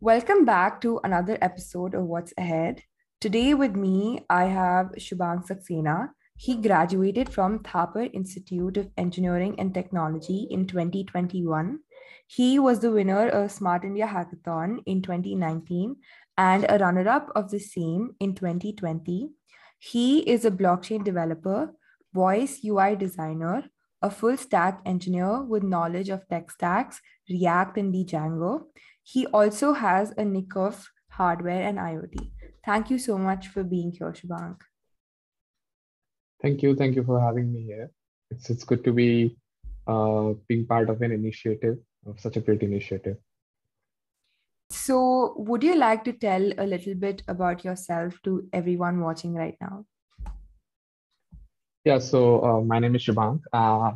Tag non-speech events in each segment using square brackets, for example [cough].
Welcome back to another episode of What's Ahead. Today with me, I have Shubhang Saxena. He graduated from Thapar Institute of Engineering and Technology in 2021. He was the winner of Smart India Hackathon in 2019 and a runner up of the same in 2020. He is a blockchain developer, voice UI designer, a full stack engineer with knowledge of tech stacks, React, and Django. He also has a nick of hardware and IoT. Thank you so much for being here, Shubhang. Thank you. Thank you for having me here. It's, it's good to be uh, being part of an initiative, of such a great initiative. So, would you like to tell a little bit about yourself to everyone watching right now? Yeah, so uh, my name is Shubhang. Uh,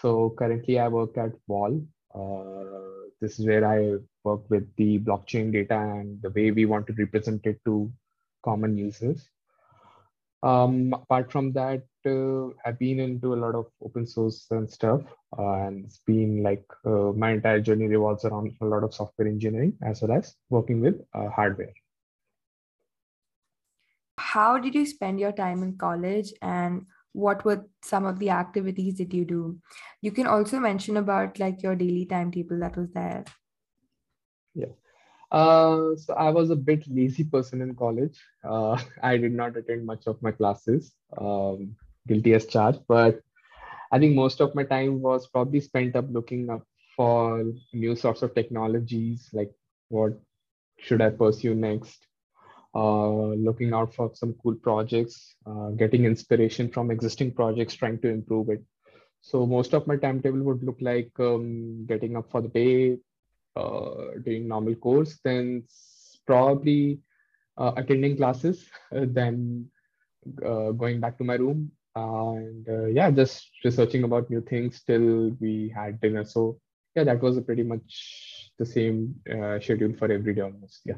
so currently I work at Wall. Uh, this is where I work with the blockchain data and the way we want to represent it to common users. Um, apart from that, uh, I've been into a lot of open source and stuff, uh, and it's been like uh, my entire journey revolves around a lot of software engineering as well as working with uh, hardware. How did you spend your time in college, and what were some of the activities that you do? You can also mention about like your daily timetable that was there. Yeah. Uh, so I was a bit lazy person in college. Uh, [laughs] I did not attend much of my classes. Um, guilty as charged, but I think most of my time was probably spent up looking up for new sorts of technologies, like what should I pursue next, uh, looking out for some cool projects, uh, getting inspiration from existing projects, trying to improve it. So most of my timetable would look like um, getting up for the day, uh, doing normal course, then probably uh, attending classes, [laughs] then uh, going back to my room, and uh, yeah, just researching about new things till we had dinner. So yeah, that was pretty much the same uh, schedule for every day almost. Yeah.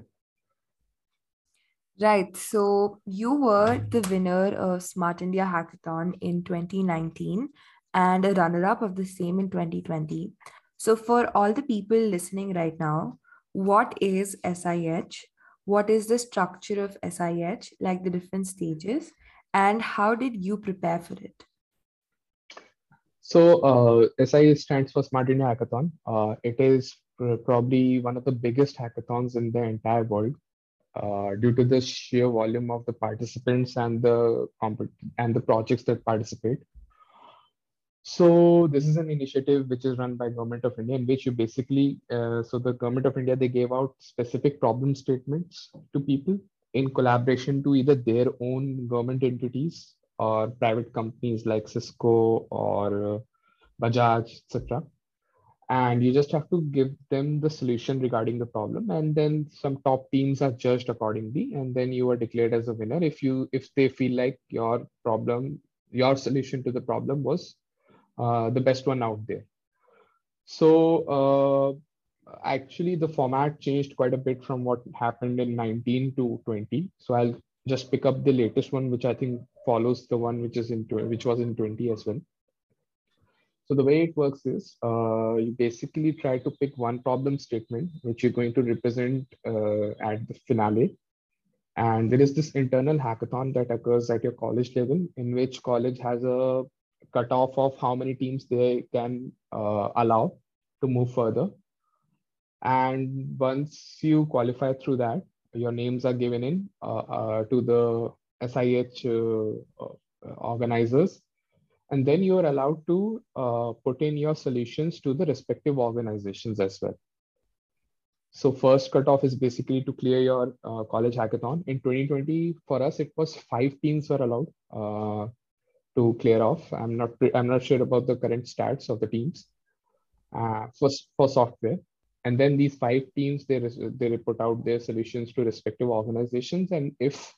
Right. So you were the winner of Smart India Hackathon in 2019 and a runner up of the same in 2020. So, for all the people listening right now, what is SIH? What is the structure of SIH, like the different stages, and how did you prepare for it? So, uh, SIH stands for Smart India Hackathon. Uh, it is probably one of the biggest hackathons in the entire world. Uh, due to the sheer volume of the participants and the and the projects that participate. So this is an initiative which is run by Government of India, in which you basically, uh, so the Government of India, they gave out specific problem statements to people in collaboration to either their own government entities or private companies like Cisco or uh, Bajaj, etc. And you just have to give them the solution regarding the problem, and then some top teams are judged accordingly, and then you are declared as a winner if you if they feel like your problem, your solution to the problem was uh, the best one out there. So uh, actually the format changed quite a bit from what happened in 19 to 20. So I'll just pick up the latest one, which I think follows the one which is in which was in 20 as well. So the way it works is uh, you basically try to pick one problem statement, which you're going to represent uh, at the finale. And there is this internal hackathon that occurs at your college level in which college has a cutoff of how many teams they can uh, allow to move further. And once you qualify through that, your names are given in uh, uh, to the SIH uh, uh, organizers. And then you are allowed to uh, put in your solutions to the respective organizations as well. So first cutoff is basically to clear your college hackathon. In 2020, for us, it was five teams were allowed to clear off. I'm not I'm not sure about the current stats of the teams uh, for for software. And then these five teams they they report out their solutions to respective organizations, and if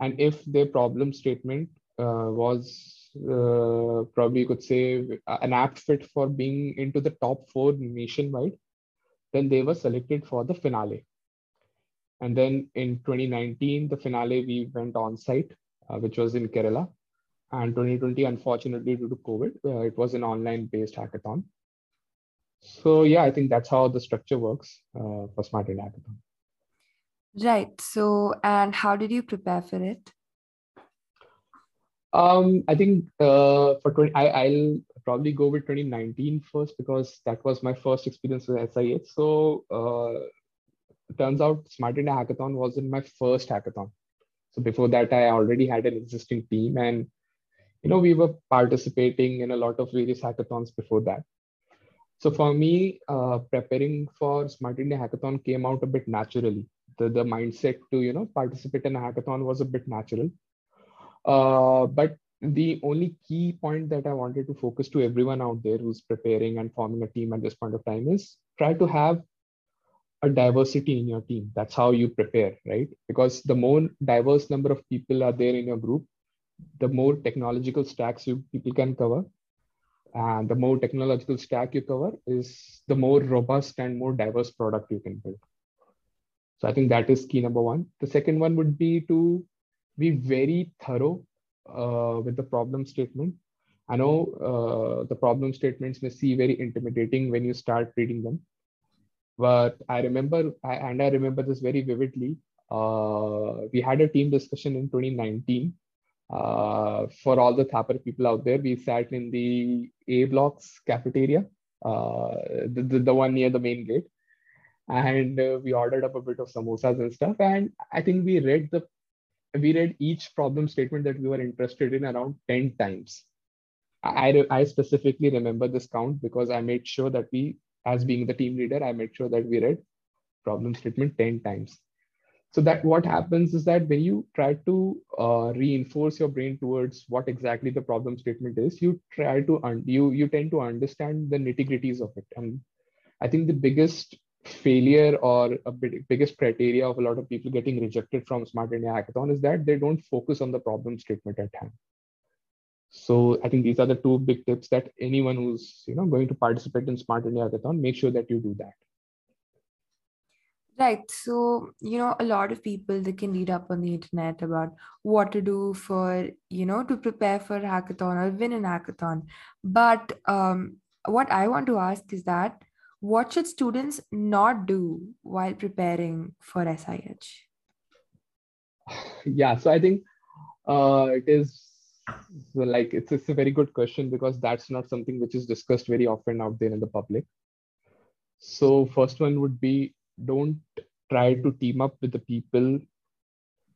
and if their problem statement uh, was uh, probably you could say an apt fit for being into the top four nationwide, then they were selected for the finale. And then in 2019, the finale, we went on site, uh, which was in Kerala. And 2020, unfortunately, due to COVID, uh, it was an online based hackathon. So, yeah, I think that's how the structure works uh, for Smart India Hackathon. Right. So, and how did you prepare for it? Um, I think uh, for 20, I, I'll probably go with 2019 first because that was my first experience with SIH. So uh, turns out Smart India Hackathon wasn't my first hackathon. So before that, I already had an existing team, and you know we were participating in a lot of various hackathons before that. So for me, uh, preparing for Smart India Hackathon came out a bit naturally. The the mindset to you know participate in a hackathon was a bit natural uh, but the only key point that I wanted to focus to everyone out there who's preparing and forming a team at this point of time is try to have a diversity in your team. That's how you prepare, right? Because the more diverse number of people are there in your group, the more technological stacks you people can cover. And the more technological stack you cover is the more robust and more diverse product you can build. So I think that is key number one. The second one would be to be very thorough uh, with the problem statement. I know uh, the problem statements may seem very intimidating when you start reading them, but I remember, and I remember this very vividly. Uh, we had a team discussion in 2019 uh, for all the Thapar people out there. We sat in the A blocks cafeteria, uh, the, the, the, one near the main gate, and uh, we ordered up a bit of samosas and stuff. And I think we read the we read each problem statement that we were interested in around 10 times. I, I specifically remember this count because I made sure that we, as being the team leader, I made sure that we read problem statement 10 times. So that what happens is that when you try to uh, reinforce your brain towards what exactly the problem statement is, you try to un- you you tend to understand the nitty gritties of it. And I think the biggest failure or a big, biggest criteria of a lot of people getting rejected from Smart India Hackathon is that they don't focus on the problem statement at hand. So I think these are the two big tips that anyone who's you know going to participate in Smart India Hackathon, make sure that you do that. Right. So, you know, a lot of people they can read up on the internet about what to do for, you know, to prepare for a hackathon or win an hackathon. But um, what I want to ask is that what should students not do while preparing for SIH? Yeah, so I think uh, it is like it's, it's a very good question because that's not something which is discussed very often out there in the public. So first one would be don't try to team up with the people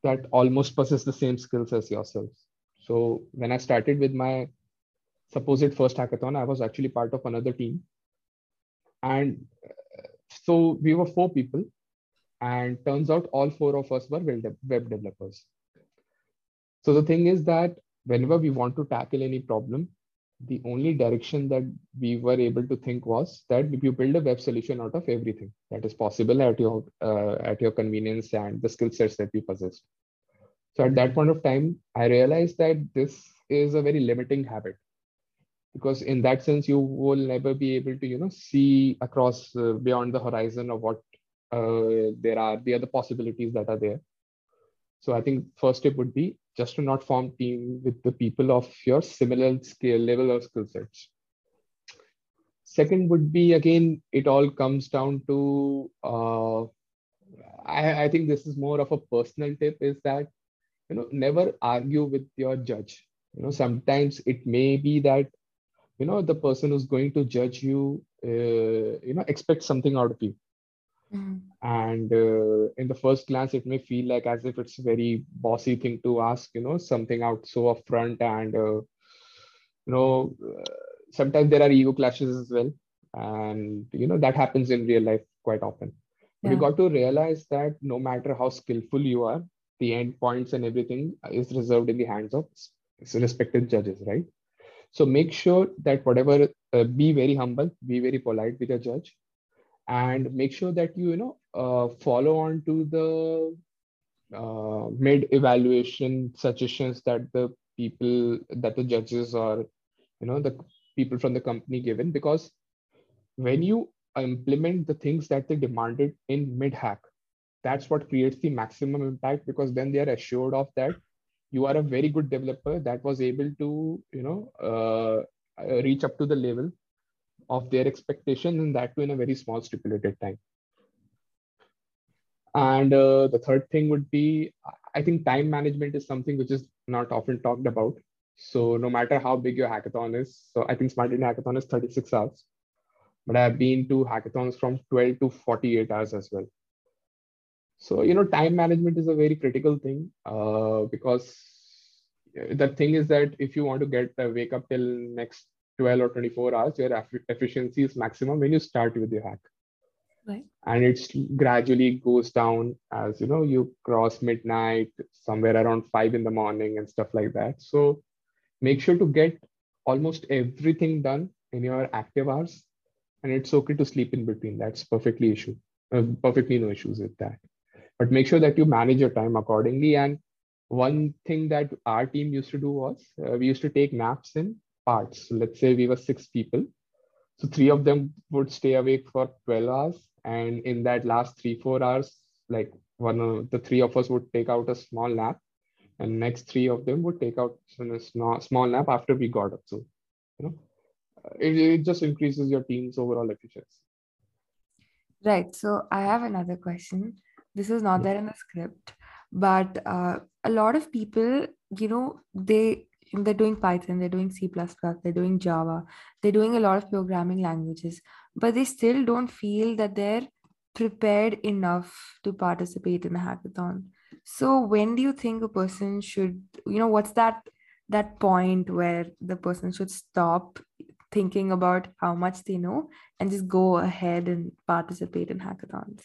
that almost possess the same skills as yourselves. So when I started with my supposed first hackathon, I was actually part of another team and uh, so we were four people, and turns out all four of us were web developers. So the thing is that whenever we want to tackle any problem, the only direction that we were able to think was that if you build a web solution out of everything that is possible at your uh, at your convenience and the skill sets that you possess. So at that point of time, I realized that this is a very limiting habit because in that sense you will never be able to you know see across uh, beyond the horizon of what uh, there are the other possibilities that are there so i think first step would be just to not form team with the people of your similar skill level or skill sets. Second would be again it all comes down to uh, I, I think this is more of a personal tip is that you know never argue with your judge. You know sometimes it may be that you know the person who's going to judge you uh, you know expect something out of you mm-hmm. and uh, in the first glance it may feel like as if it's a very bossy thing to ask you know something out so upfront and uh, you know uh, sometimes there are ego clashes as well and you know that happens in real life quite often yeah. you got to realize that no matter how skillful you are the end points and everything is reserved in the hands of respected judges right so make sure that whatever, uh, be very humble, be very polite with your judge, and make sure that you you know uh, follow on to the uh, mid evaluation suggestions that the people that the judges or you know the people from the company given. Because when you implement the things that they demanded in mid hack that's what creates the maximum impact because then they are assured of that you are a very good developer that was able to you know uh, reach up to the level of their expectation and that too in a very small stipulated time. And uh, the third thing would be i think time management is something which is not often talked about. So no matter how big your hackathon is so i think smart hackathon is 36 hours. But i've been to hackathons from 12 to 48 hours as well. So you know time management is a very critical thing uh, because the thing is that if you want to get uh, wake up till next 12 or 24 hours your efficiency is maximum when you start with your hack. Right. And it gradually goes down as you know you cross midnight somewhere around 5 in the morning and stuff like that. So make sure to get almost everything done in your active hours and it's okay to sleep in between. That's perfectly issue uh, perfectly no issues with that. But make sure that you manage your time accordingly. And one thing that our team used to do was uh, we used to take naps in parts. So let's say we were six people. So three of them would stay awake for 12 hours. And in that last three four hours like one of the three of us would take out a small nap. And next three of them would take out a small, small nap after we got up. So you know it, it just increases your team's overall efficiency. Right. So i have another question. This is not there in the script but uh, a lot of people you know they they're doing python they're doing c++ they're doing java they're doing a lot of programming languages but they still don't feel that they're prepared enough to participate in a hackathon. So when do you think a person should you know what's that that point where the person should stop thinking about how much they know and just go ahead and participate in hackathons?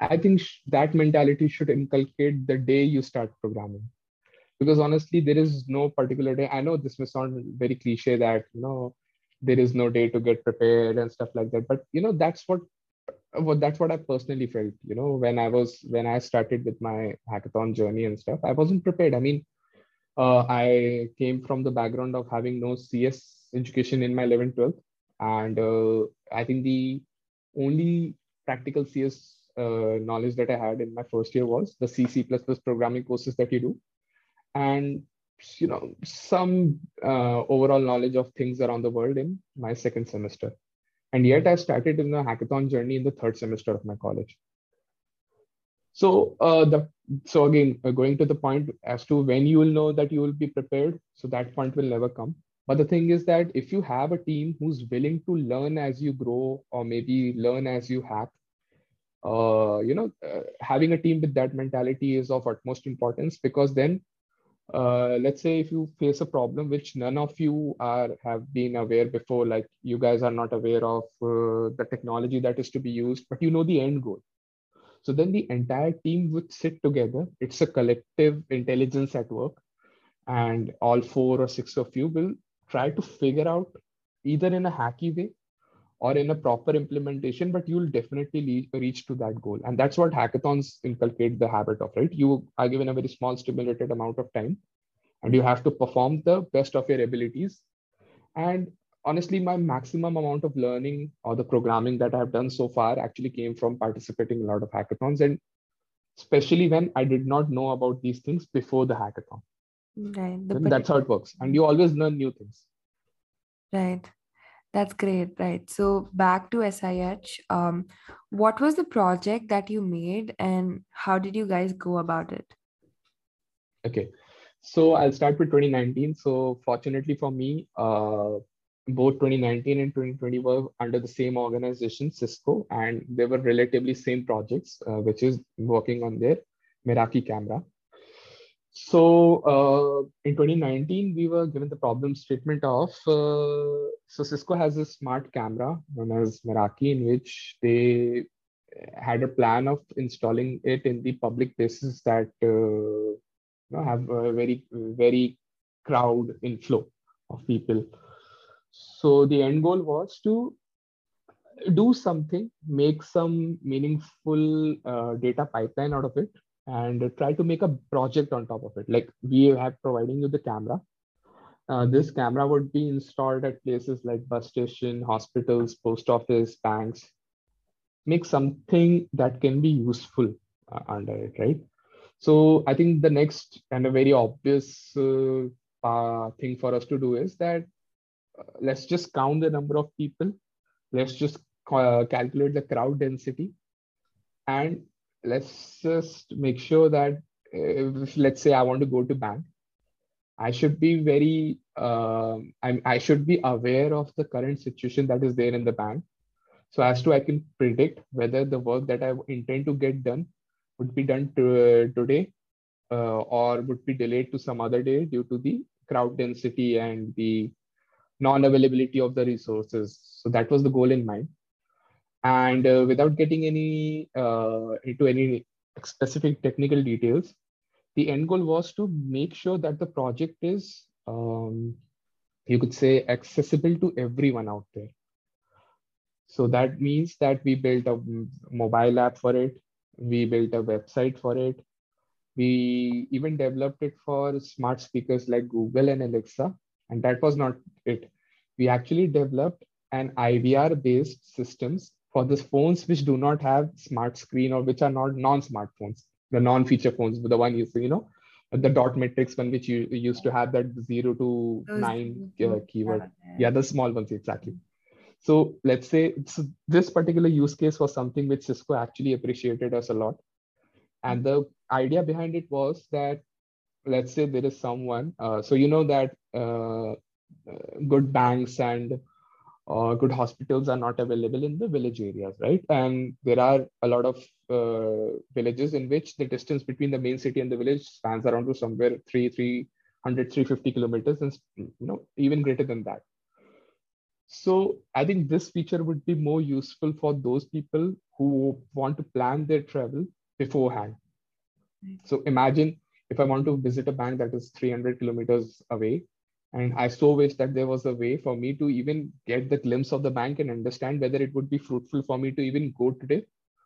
I think that mentality should inculcate the day you start programming because honestly there is no particular day. I know this may sound very cliche that you know there is no day to get prepared and stuff like that but you know that's what what that's what i personally felt you know when i was when i started with my hackathon journey and stuff i wasn't prepared. I mean uh, i came from the background of having no cs education in my 11th 12th and uh, i think the only practical cs uh, knowledge that i had in my first year was the c c++ programming courses that you do and you know some uh, overall knowledge of things around the world in my second semester. And yet i started in the hackathon journey in the third semester of my college. So uh, the so again uh, going to the point as to when you will know that you will be prepared so that point will never come. But the thing is that if you have a team who's willing to learn as you grow or maybe learn as you hack uh, you know uh, having a team with that mentality is of utmost importance because then uh, let's say if you face a problem which none of you are have been aware before like you guys are not aware of uh, the technology that is to be used but you know the end goal. So then the entire team would sit together. It's a collective intelligence at work and all four or six of you will try to figure out either in a hacky way or in a proper implementation, but you'll definitely reach to that goal. And that's what hackathons inculcate the habit of, right? You are given a very small stimulated amount of time and you have to perform the best of your abilities. And honestly, my maximum amount of learning or the programming that I've done so far actually came from participating in a lot of hackathons. And especially when I did not know about these things before the hackathon. Right. that's how it works. And you always learn new things. Right. That's great, right? So back to SIH, um, what was the project that you made and how did you guys go about it? Okay, so I'll start with 2019. So fortunately for me, uh, both 2019 and 2020 were under the same organization, Cisco, and they were relatively same projects, uh, which is working on their Meraki camera. So uh, in 2019, we were given the problem statement of uh, so Cisco has a smart camera known as Meraki, in which they had a plan of installing it in the public places that uh, you know, have a very very crowd inflow of people. So the end goal was to do something, make some meaningful uh, data pipeline out of it, and try to make a project on top of it. Like we have providing you the camera. Uh, this camera would be installed at places like bus station, hospitals, post office, banks, make something that can be useful uh, under it, right? So I think the next and a very obvious uh, uh, thing for us to do is that uh, let's just count the number of people. Let's just uh, calculate the crowd density. And let's just make sure that if, let's say I want to go to bank, I should be very, uh, I, I should be aware of the current situation that is there in the bank. So as to I can predict whether the work that I intend to get done would be done to, today uh, or would be delayed to some other day due to the crowd density and the non-availability of the resources. So that was the goal in mind. And uh, without getting any uh, into any specific technical details, the end goal was to make sure that the project is, um, you could say, accessible to everyone out there. So that means that we built a mobile app for it. We built a website for it. We even developed it for smart speakers like Google and Alexa. And that was not it. We actually developed an IVR based systems for the phones which do not have smart screen or which are not non-smartphones, the non-feature phones, the one you see, you know, the dot matrix one which you used to have that zero to Those nine uh, keyword. Yeah, the small ones exactly. So let's say this particular use case was something which Cisco actually appreciated us a lot. And the idea behind it was that let's say there is someone, uh, so you know that uh, uh good banks and uh, good hospitals are not available in the village areas, right? And there are a lot of uh, villages in which the distance between the main city and the village spans around to somewhere 3, 300, 350 kilometers, and you know even greater than that. So I think this feature would be more useful for those people who want to plan their travel beforehand. So imagine if I want to visit a bank that is 300 kilometers away, and I so wish that there was a way for me to even get the glimpse of the bank and understand whether it would be fruitful for me to even go today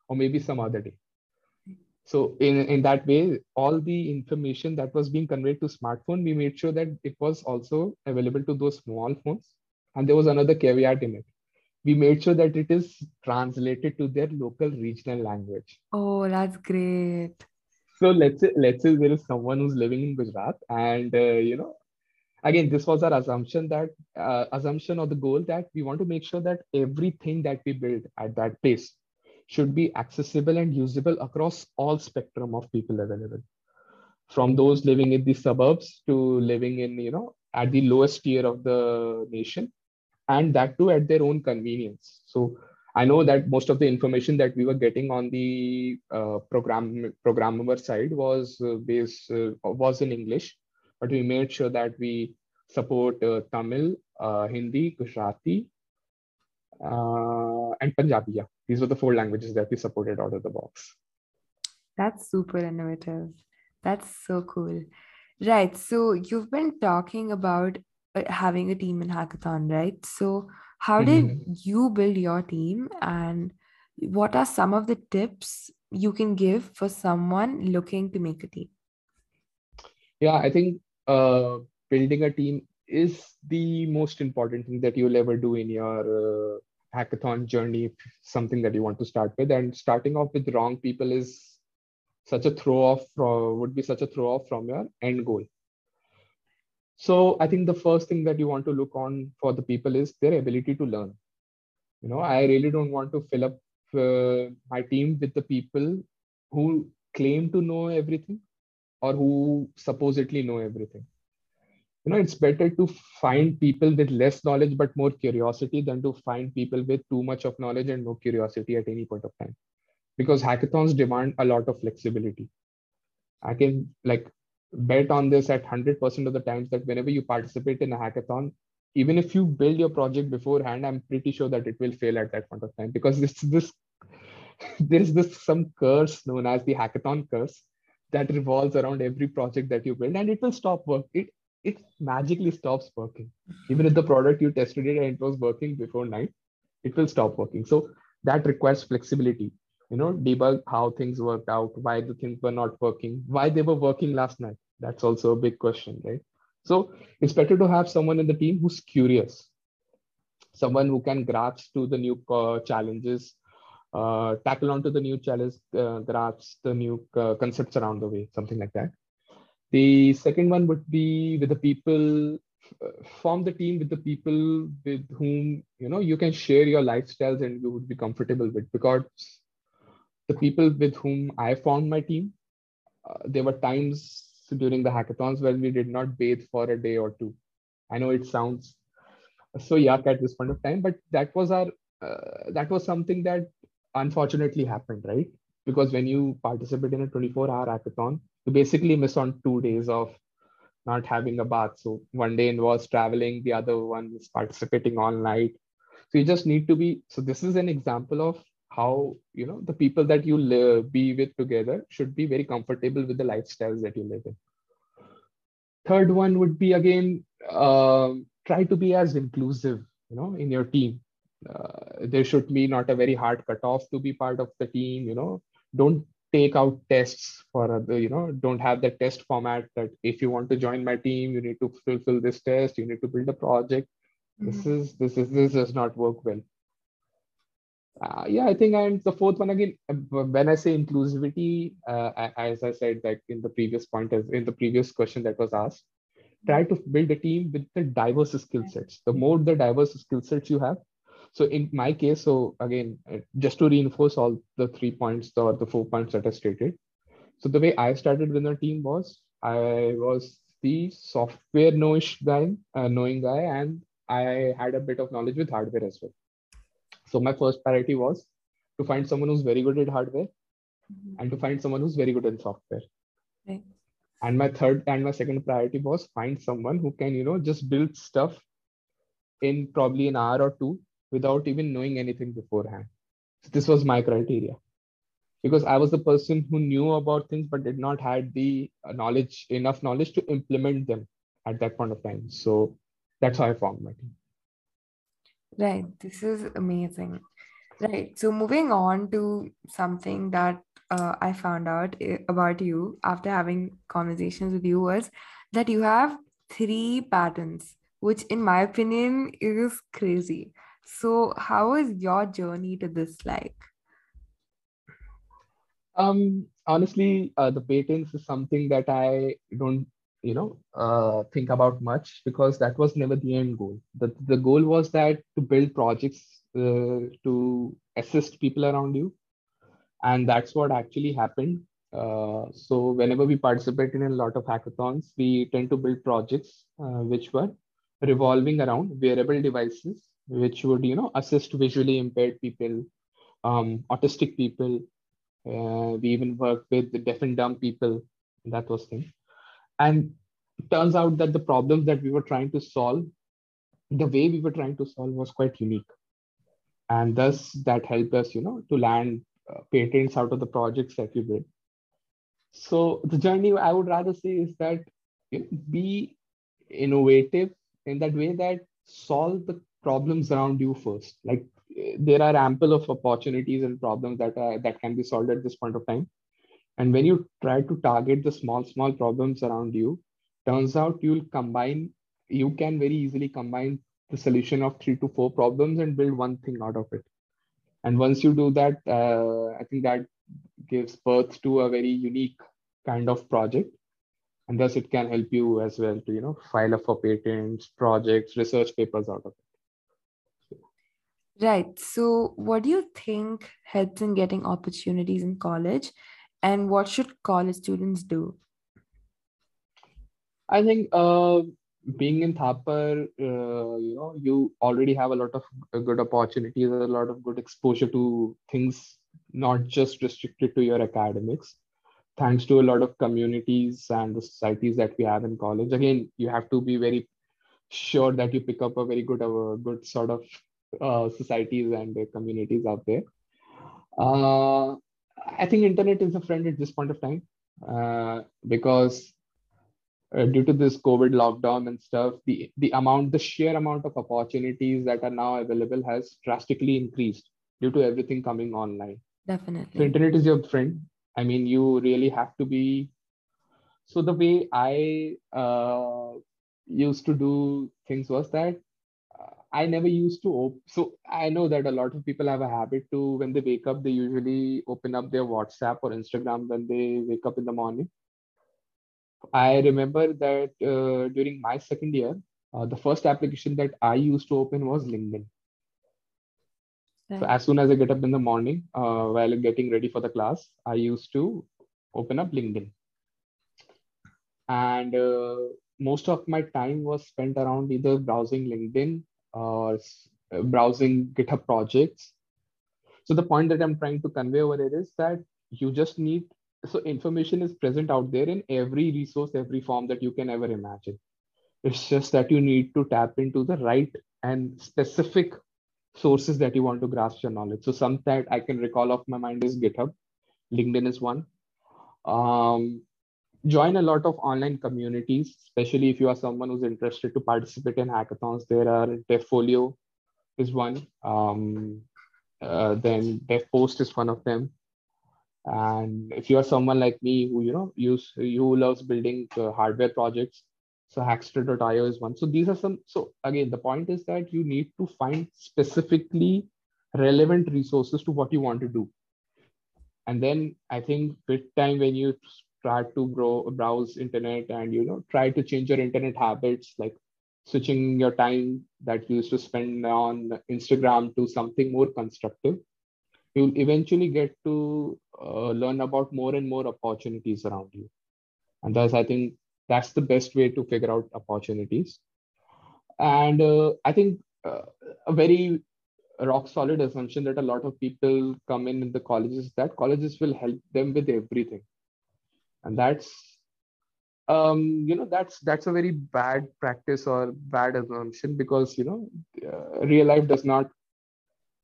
or maybe some other day. So in, in that way, all the information that was being conveyed to smartphone, we made sure that it was also available to those small phones. And there was another caveat in it. We made sure that it is translated to their local regional language. Oh, that's great. So let's say let's say there is someone who's living in Gujarat, and uh, you know again this was our assumption that uh, assumption or the goal that we want to make sure that everything that we build at that place should be accessible and usable across all spectrum of people available. From those living in the suburbs to living in you know at the lowest tier of the nation and that too at their own convenience. So i know that most of the information that we were getting on the uh, program programmer side was uh, based uh, was in english but we made sure that we support uh, Tamil, uh, Hindi, Gujarati, uh, and Punjabi. Yeah, these were the four languages that we supported out of the box. That's super innovative. That's so cool. Right. So you've been talking about having a team in hackathon, right? So how did mm-hmm. you build your team and what are some of the tips you can give for someone looking to make a team? Yeah, I think uh, building a team is the most important thing that you'll ever do in your uh, hackathon journey something that you want to start with. And starting off with wrong people is such a throw off uh, would be such a throw off from your end goal. So i think the first thing that you want to look on for the people is their ability to learn. You know i really don't want to fill up uh, my team with the people who claim to know everything or who supposedly know everything. You know it's better to find people with less knowledge but more curiosity than to find people with too much of knowledge and no curiosity at any point of time. Because hackathons demand a lot of flexibility. I can like bet on this at 100% of the times that whenever you participate in a hackathon even if you build your project beforehand i'm pretty sure that it will fail at that point of time. Because this this [laughs] there's this some curse known as the hackathon curse that revolves around every project that you build and it will stop work. It it magically stops working. Even if the product you tested it and it was working before night it will stop working. So that requires flexibility you know debug how things worked out why the things were not working why they were working last night. That's also a big question right? So it's better to have someone in the team who's curious someone who can grasp to the new uh, challenges uh, tackle onto the new challenge, uh, grasp the new uh, concepts around the way, something like that. The second one would be with the people, uh, form the team with the people with whom you know you can share your lifestyles and you would be comfortable with. Because the people with whom I formed my team, uh, there were times during the hackathons where we did not bathe for a day or two. I know it sounds so yuck at this point of time, but that was our uh, that was something that unfortunately happened, right? Because when you participate in a 24 hour hackathon, you basically miss on two days of not having a bath. So one day involves traveling, the other one is participating all night. So you just need to be. So this is an example of how you know the people that you live, be with together should be very comfortable with the lifestyles that you live in. Third one would be again uh, try to be as inclusive, you know, in your team there should be not a very hard cutoff to be part of the team you know. Don't take out tests for other you know don't have the test format that if you want to join my team you need to fulfill this test you need to build a project. Mm-hmm. this is this is this does not work well. Uh, yeah i think and the fourth one again. Uh, when i say inclusivity uh, as i said like in the previous point as in the previous question that was asked try to build a team with the diverse skill sets. The more the diverse skill sets you have so in my case, so again, uh, just to reinforce all the three points or the four points that I stated. So the way I started with the team was I was the software knowing guy, uh, knowing guy, and I had a bit of knowledge with hardware as well. So my first priority was to find someone who's very good at hardware mm-hmm. and to find someone who's very good in software. Right. And my third and my second priority was find someone who can, you know, just build stuff in probably an hour or two without even knowing anything beforehand. So this was my criteria because I was the person who knew about things but did not had the knowledge enough knowledge to implement them at that point of time. So that's how I formed my team. Right. This is amazing. Right. So moving on to something that uh, I found out eh, about you after having conversations with you was that you have three patents, which in my opinion is crazy. So, how is your journey to this like? Um, honestly, uh, the patents is something that I don't, you know, uh, think about much because that was never the end goal. The the goal was that to build projects uh, to assist people around you, and that's what actually happened. Uh, so whenever we participate in a lot of hackathons, we tend to build projects uh, which were revolving around wearable devices which would you know assist visually impaired people um, autistic people. Uh, we even worked with the deaf and dumb people that was thing. And turns out that the problems that we were trying to solve the way we were trying to solve was quite unique. And thus that helped us you know to land uh, patents out of the projects that we did so the journey i would rather say is that you know, be innovative in that way that solve the problems around you first. Like there are ample of opportunities and problems that are that can be solved at this point of time. And when you try to target the small small problems around you turns out you'll combine you can very easily combine the solution of three to four problems and build one thing out of it. And once you do that uh, i think that gives birth to a very unique kind of project. And thus it can help you as well to you know file up for patents projects research papers out of it Right. So, what do you think helps in getting opportunities in college, and what should college students do? I think uh, being in Thapar, uh, you know, you already have a lot of good opportunities, a lot of good exposure to things, not just restricted to your academics. Thanks to a lot of communities and the societies that we have in college. Again, you have to be very sure that you pick up a very good, a good sort of uh, societies and communities out there. Uh, I think internet is a friend at this point of time uh, because uh, due to this COVID lockdown and stuff, the the amount, the sheer amount of opportunities that are now available has drastically increased due to everything coming online. Definitely. So internet is your friend. I mean, you really have to be. So the way I uh, used to do things was that I never used to open. So I know that a lot of people have a habit to when they wake up, they usually open up their WhatsApp or Instagram when they wake up in the morning. I remember that uh, during my second year, uh, the first application that I used to open was LinkedIn. Right. So as soon as I get up in the morning, uh, while getting ready for the class, I used to open up LinkedIn. And uh, most of my time was spent around either browsing LinkedIn or uh, browsing GitHub projects. So the point that I'm trying to convey over here is that you just need so information is present out there in every resource, every form that you can ever imagine. It's just that you need to tap into the right and specific sources that you want to grasp your knowledge. So some that I can recall off my mind is GitHub. LinkedIn is one. Um, join a lot of online communities, especially if you are someone who's interested to participate in hackathons. There are DevFolio is one. Um, uh, then DevPost is one of them. And if you are someone like me who you know use who loves building uh, hardware projects, so Hackster.io is one. So these are some. So again, the point is that you need to find specifically relevant resources to what you want to do. And then I think with time, when you start to grow, browse internet and you know try to change your internet habits, like switching your time that you used to spend on Instagram to something more constructive, you'll eventually get to uh, learn about more and more opportunities around you. And thus, I think that's the best way to figure out opportunities. And uh, I think uh, a very rock solid assumption that a lot of people come in in the colleges that colleges will help them with everything and that's um you know that's that's a very bad practice or bad assumption because you know uh, real life does not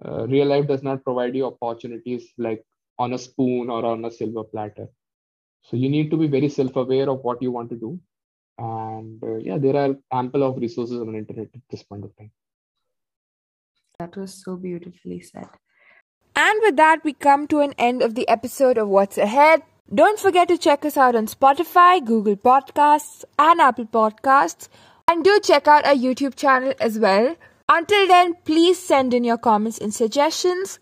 uh, real life does not provide you opportunities like on a spoon or on a silver platter. So you need to be very self-aware of what you want to do. And uh, yeah there are ample of resources on the internet at this point of time. That was so beautifully said. And with that we come to an end of the episode of what's ahead don't forget to check us out on Spotify, Google Podcasts, and Apple Podcasts. And do check out our YouTube channel as well. Until then, please send in your comments and suggestions.